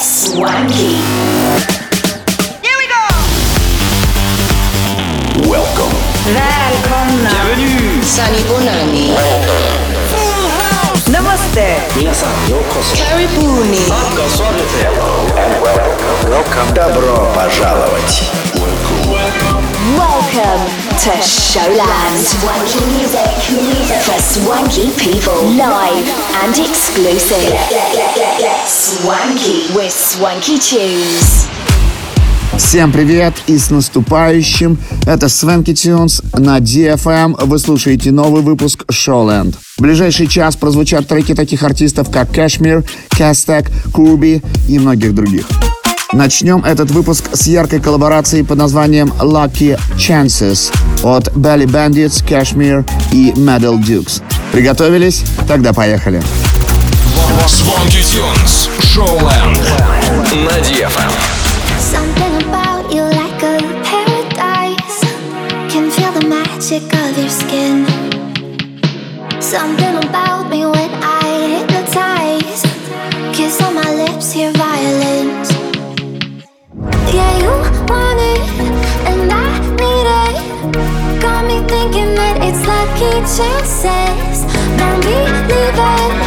Swanky. Here we go. Welcome. Välkomna. Bienvenue. Sani Bonani. Full house. Namaste. Minasan yokoso. Karibuni. Hello and welcome. Welcome. Добро пожаловать. Welcome. Welcome. welcome to Showland. Swanky music. For swanky people. Live and exclusive. Swanky. With Swanky Tunes. Всем привет и с наступающим! Это Свенки Тюнс на DFM. Вы слушаете новый выпуск Showland. В ближайший час прозвучат треки таких артистов, как Кашмир, Кастек, Курби и многих других. Начнем этот выпуск с яркой коллаборацией под названием Lucky Chances от Belly Bandits, Kashmir и Metal Dukes. Приготовились? Тогда поехали. Swanky Tunes. Showland. На DFM. Something about you like a paradise. Can feel the magic of your skin. Something chances. Now me leaving.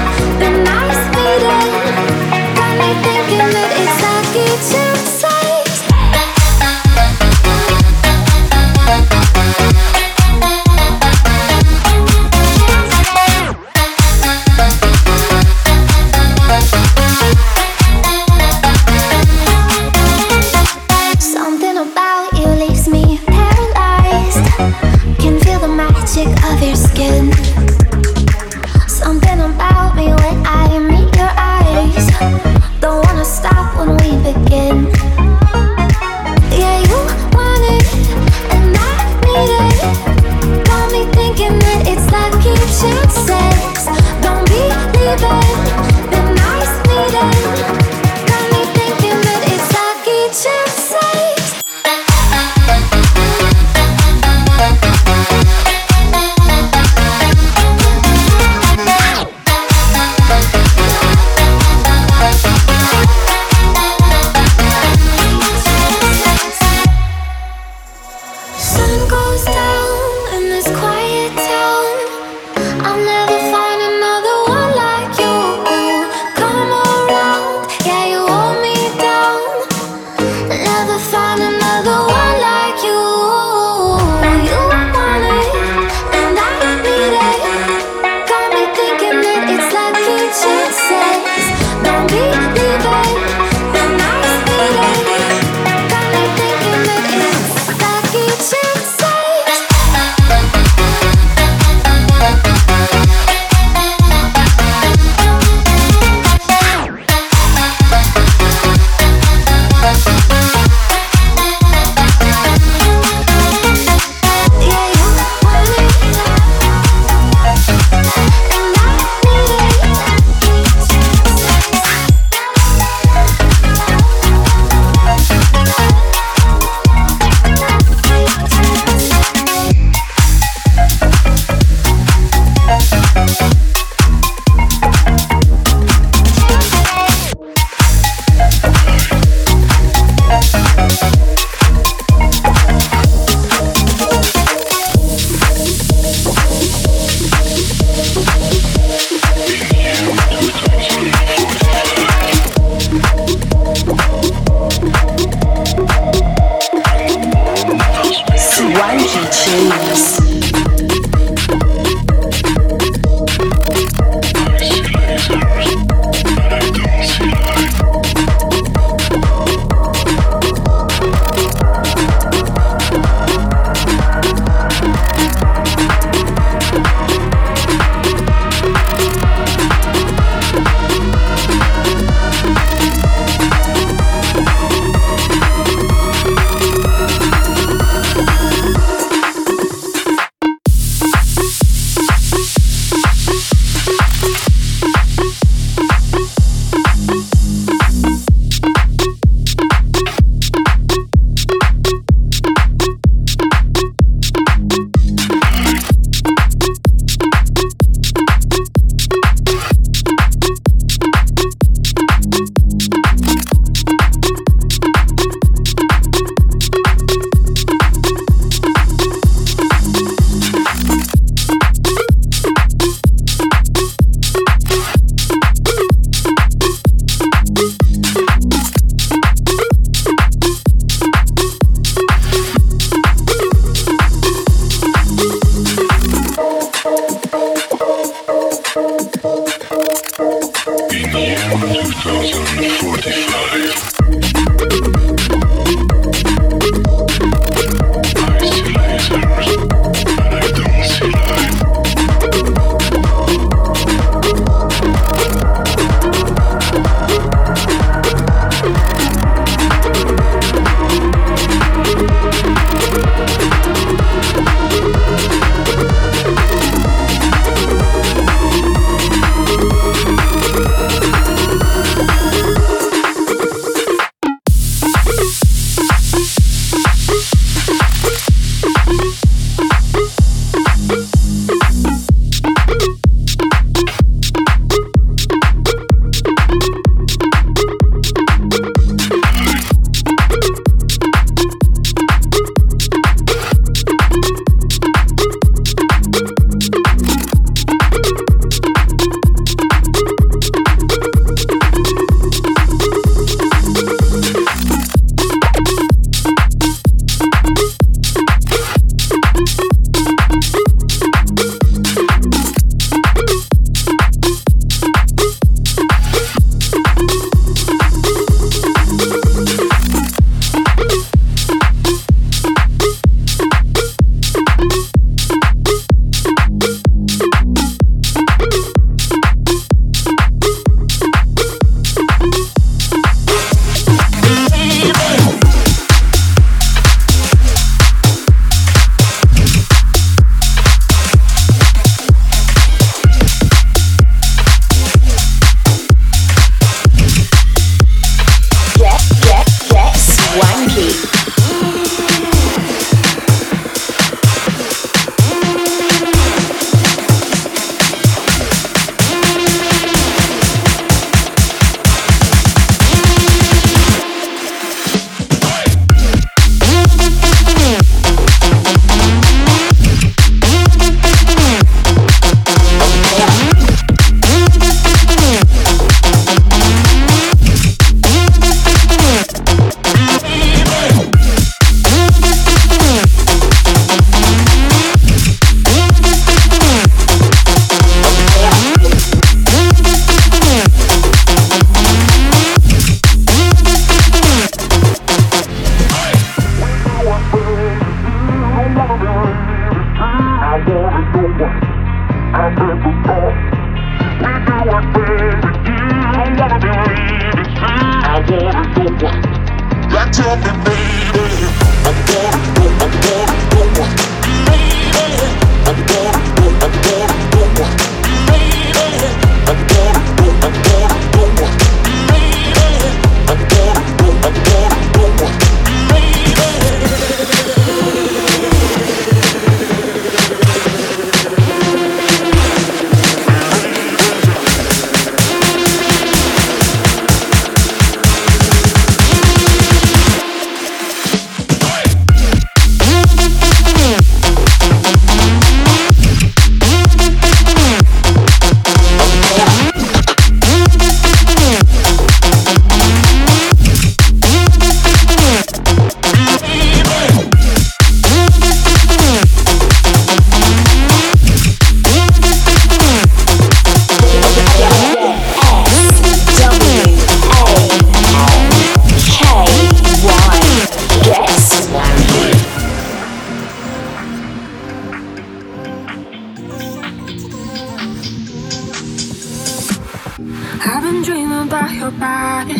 Been dreaming about your body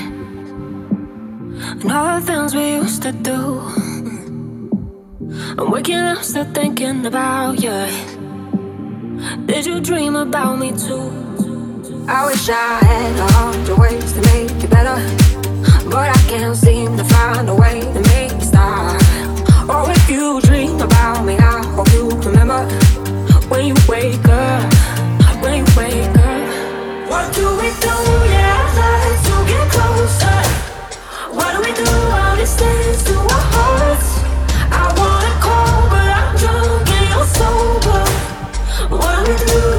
and all the things we used to do. I'm waking up still thinking about you. Did you dream about me too? I wish I had a hundred ways to make it better, but I can't seem to find a way to make it stop. Or if you dream about me, I hope you remember when you wake up, when you wake up. What do we do?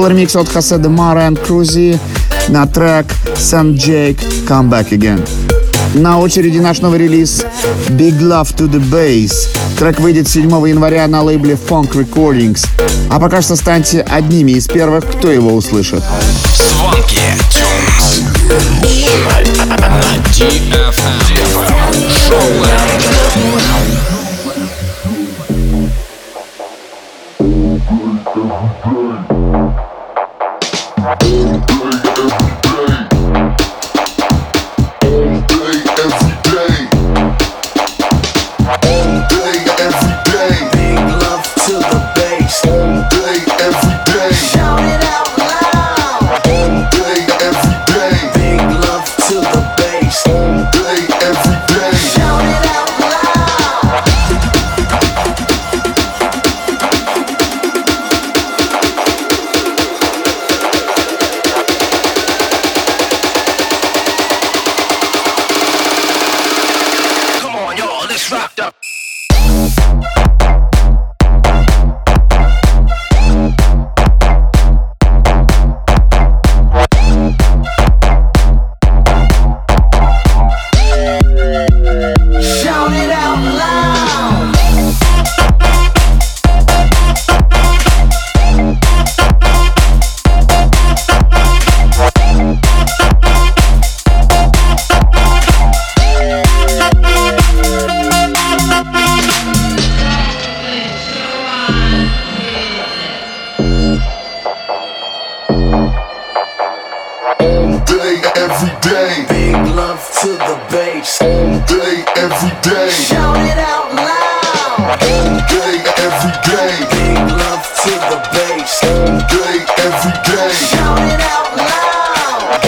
Был ремикс от Хосе де Мара и Крузи на трек St. Jake Come Back Again. На очереди наш новый релиз Big Love to the Bass. Трек выйдет 7 января на лейбле Funk Recordings. А пока что станьте одними из первых, кто его услышит. На DFM. Шоуленд.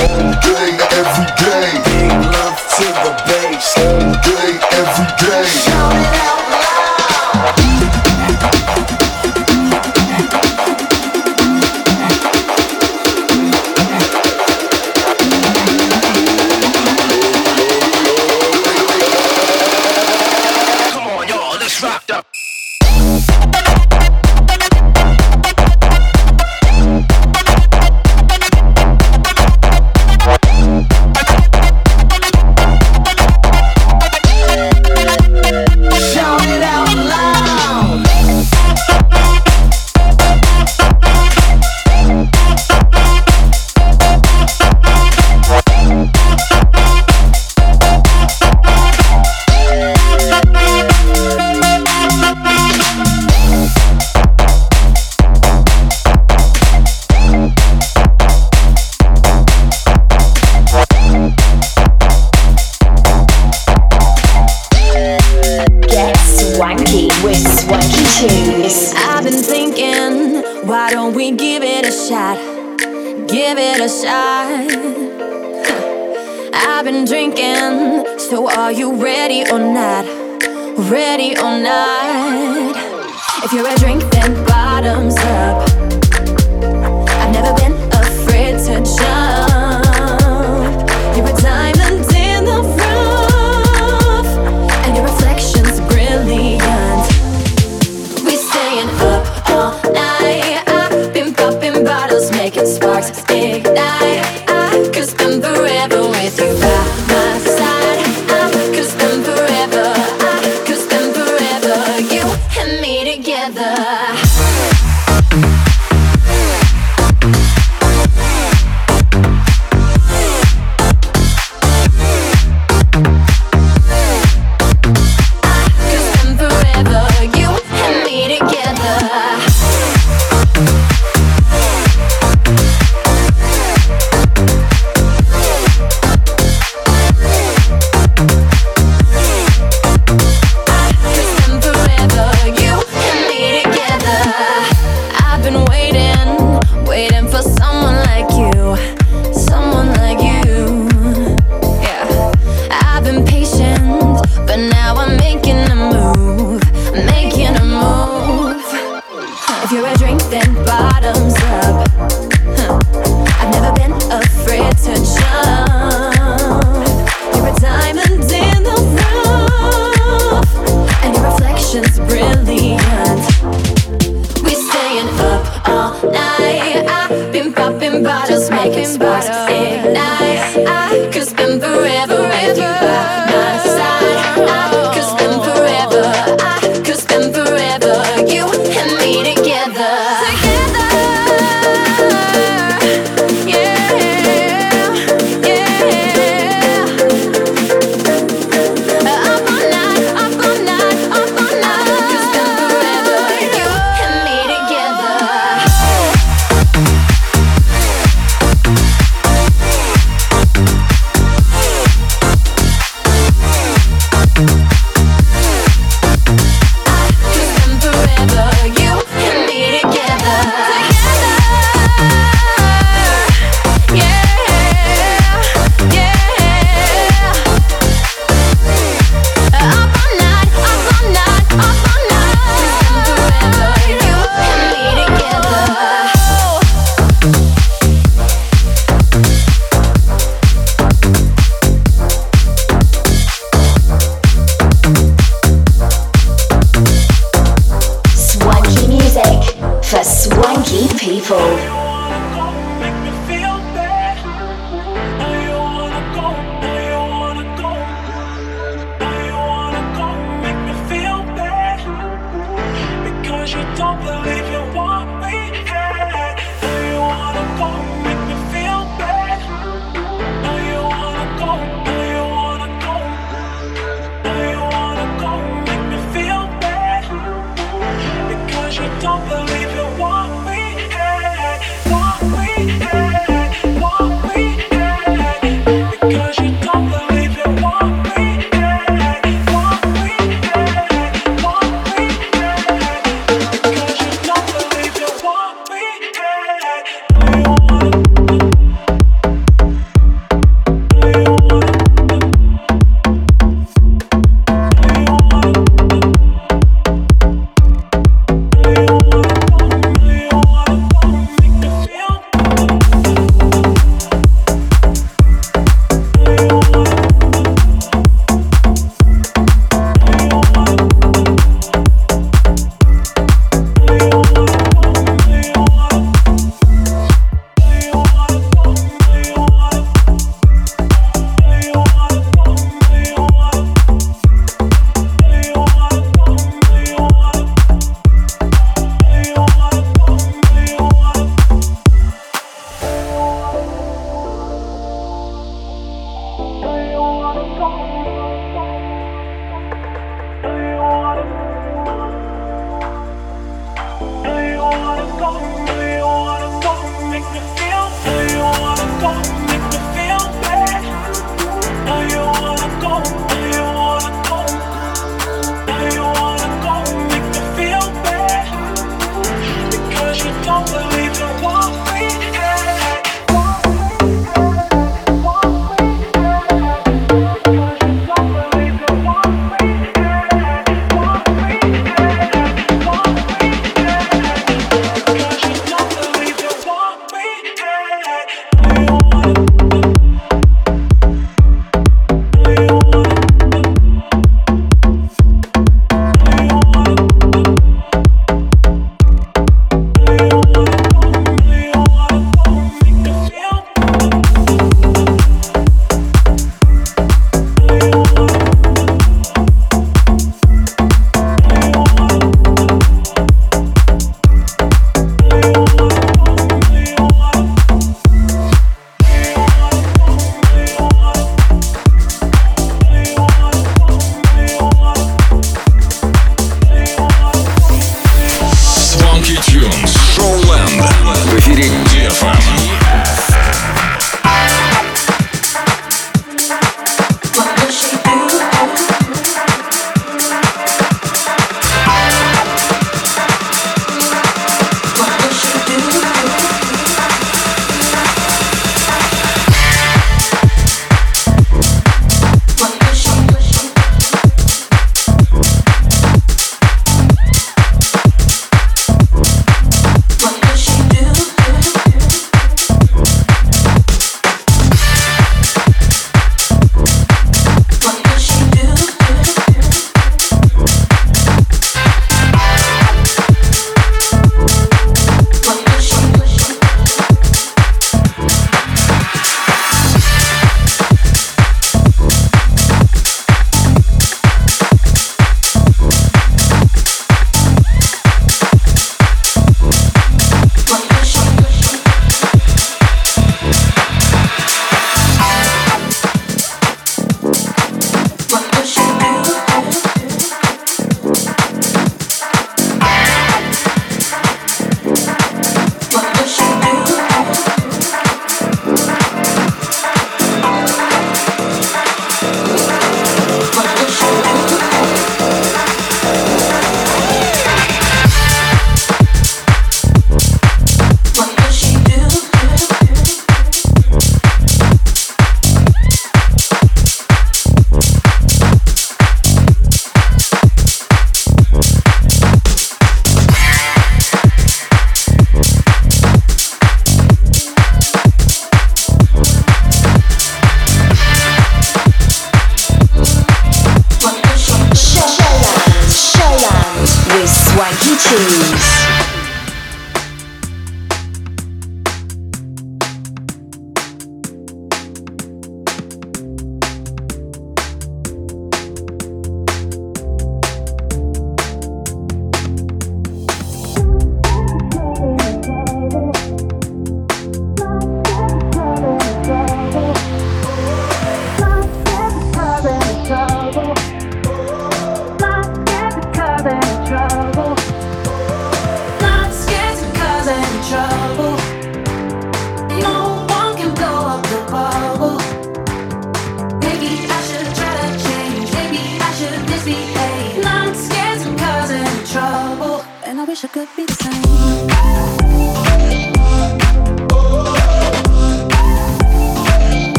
all day, every day. Love to the base. All day, every day.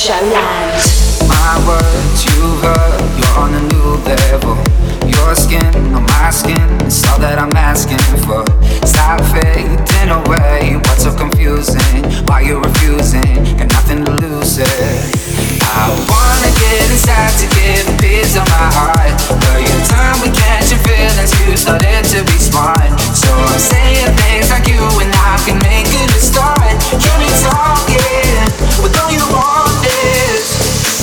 Showland. My word to her, you're on a new level your skin on my skin. It's all that I'm asking for. Stop fading away. What's so confusing? Why you refusing? Got nothing to lose it. I wanna get inside to get a piece of my heart. But your time we catching feelings. You started to be smart. So I'm saying things like you and I can make it a start. You need talking don't you want it.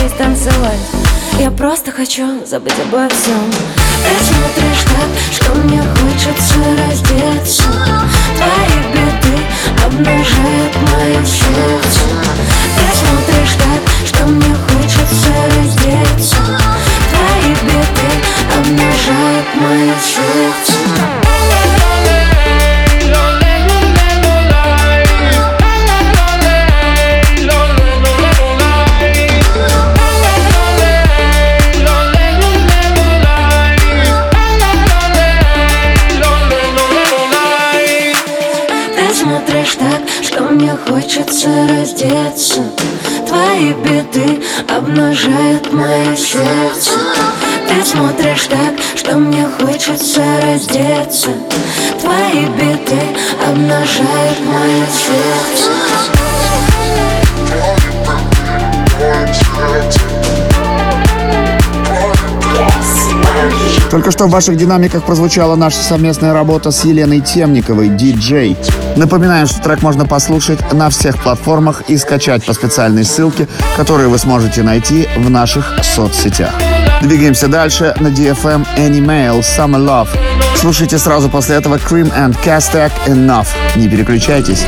здесь танцевать. Я просто хочу забыть обо всем. Ты смотришь так, что мне хочется раздеться. Твои беды обнажают мое сердце. Ты смотришь так, что мне хочется раздеться. Твои беды обнажают мое сердце хочется раздеться. Твои беды обнажают мое сердце. Ты смотришь так, что мне хочется раздеться. Твои беды обнажают мое сердце Только что в ваших динамиках прозвучала наша совместная работа с Еленой Темниковой, DJ. Напоминаем, что трек можно послушать на всех платформах и скачать по специальной ссылке, которую вы сможете найти в наших соцсетях. Двигаемся дальше на DFM Animail Summer Love. Слушайте сразу после этого Cream and Castak Enough. Не переключайтесь.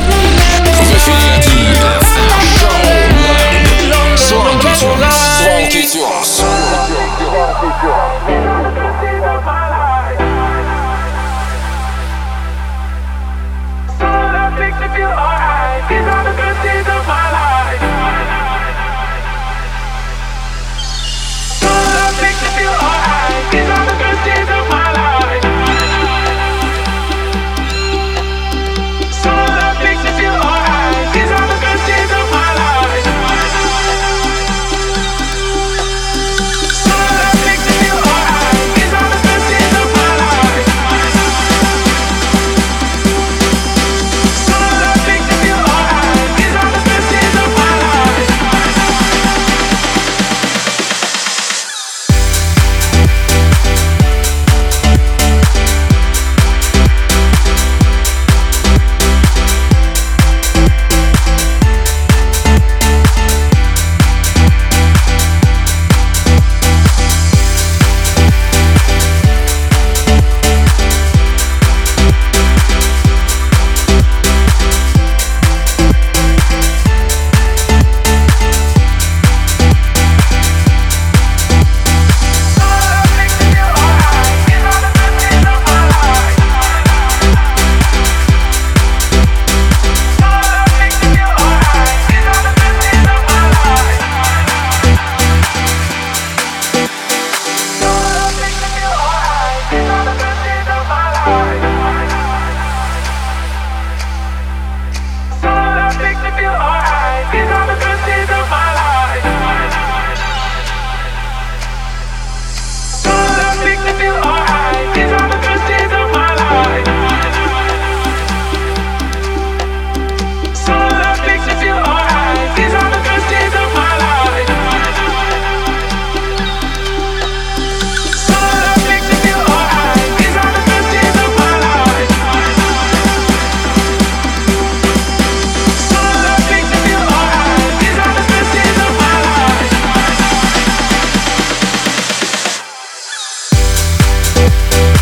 you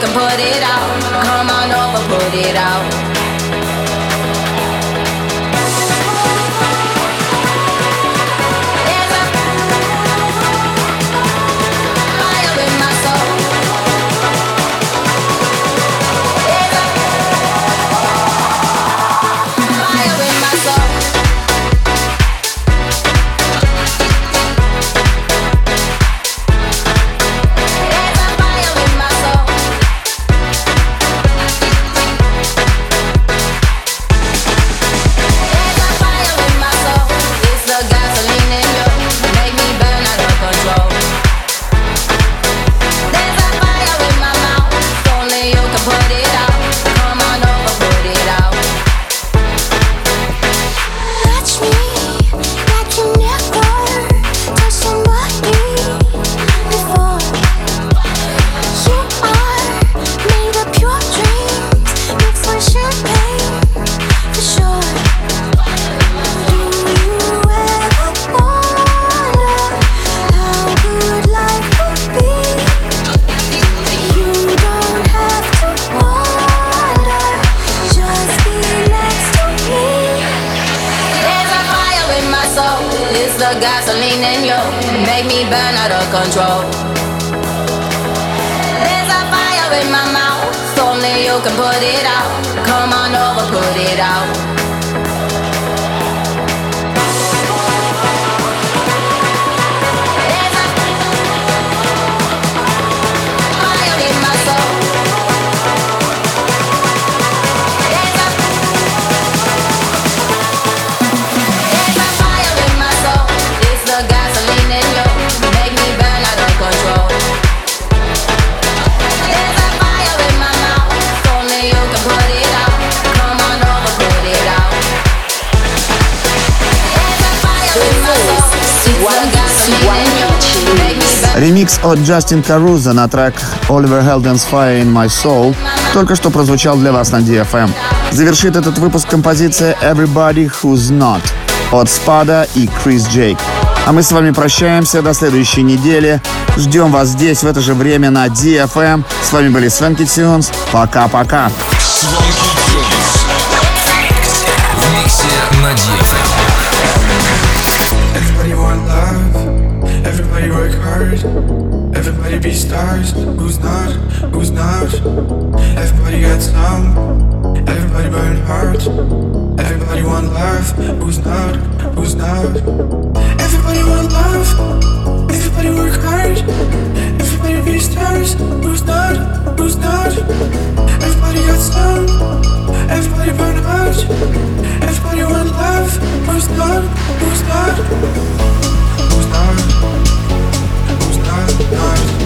can put it out. Come on over, put it out. Ремикс от Джастин Каруза на трек Oliver Heldens Fire in My Soul только что прозвучал для вас на DFM. Завершит этот выпуск композиция Everybody Who's Not от Спада и Крис Джейк. А мы с вами прощаемся до следующей недели. Ждем вас здесь в это же время на DFM. С вами были Свенки Тюнс. Пока-пока. На DFM. Stars. Who's not? Who's not? Everybody got some, everybody burn hard. Everybody want love, who's not? Who's not? Everybody want love, everybody work hard, everybody be stars. Who's not? Who's not? Everybody got some, everybody burn hard. Everybody want love, who's not? Who's not? Who's not? Who's not? Not? Who's not? Who's not?